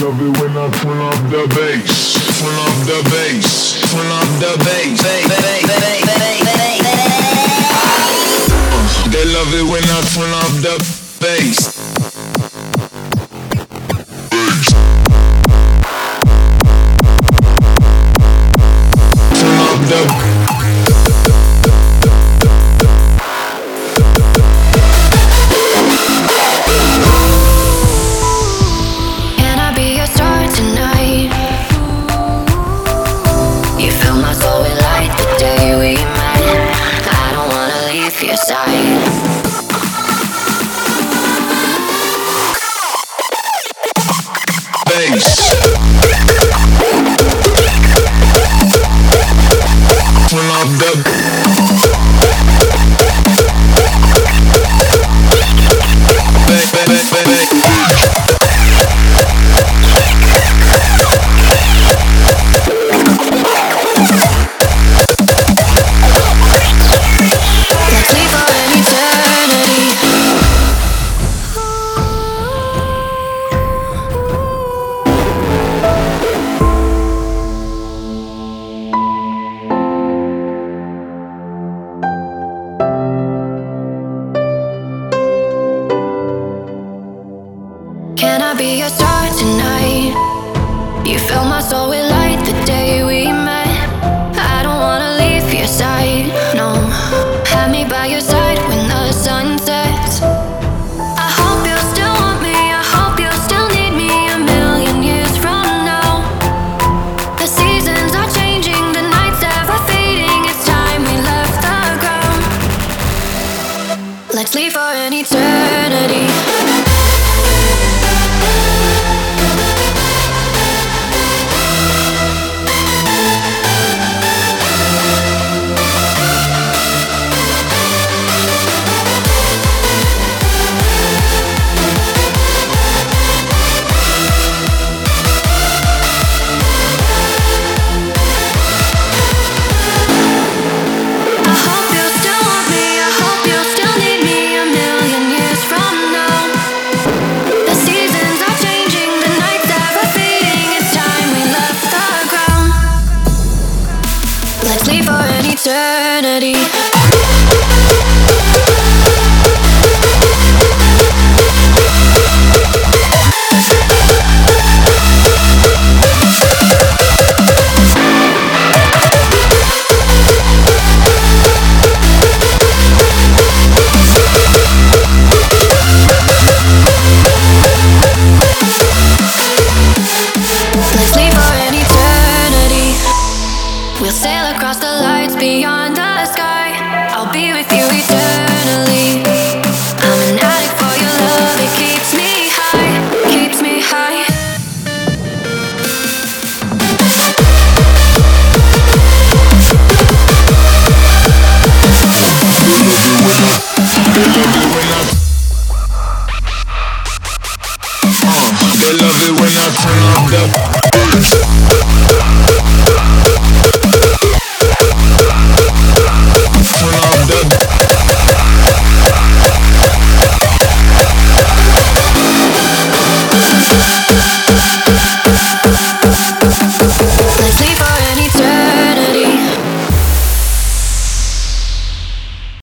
love it when I turn up the bass, turn up the bass, turn up the bass. They love it when I turn up the bass. Wanna Soul with light the day we met. I don't wanna leave your side, no. Have me by your side when the sun sets. I hope you still want me. I hope you still need me a million years from now. The seasons are changing, the nights ever fading. It's time we left the ground. Let's leave for an eternity. Let's leave for an eternity. They love it when I turn up. the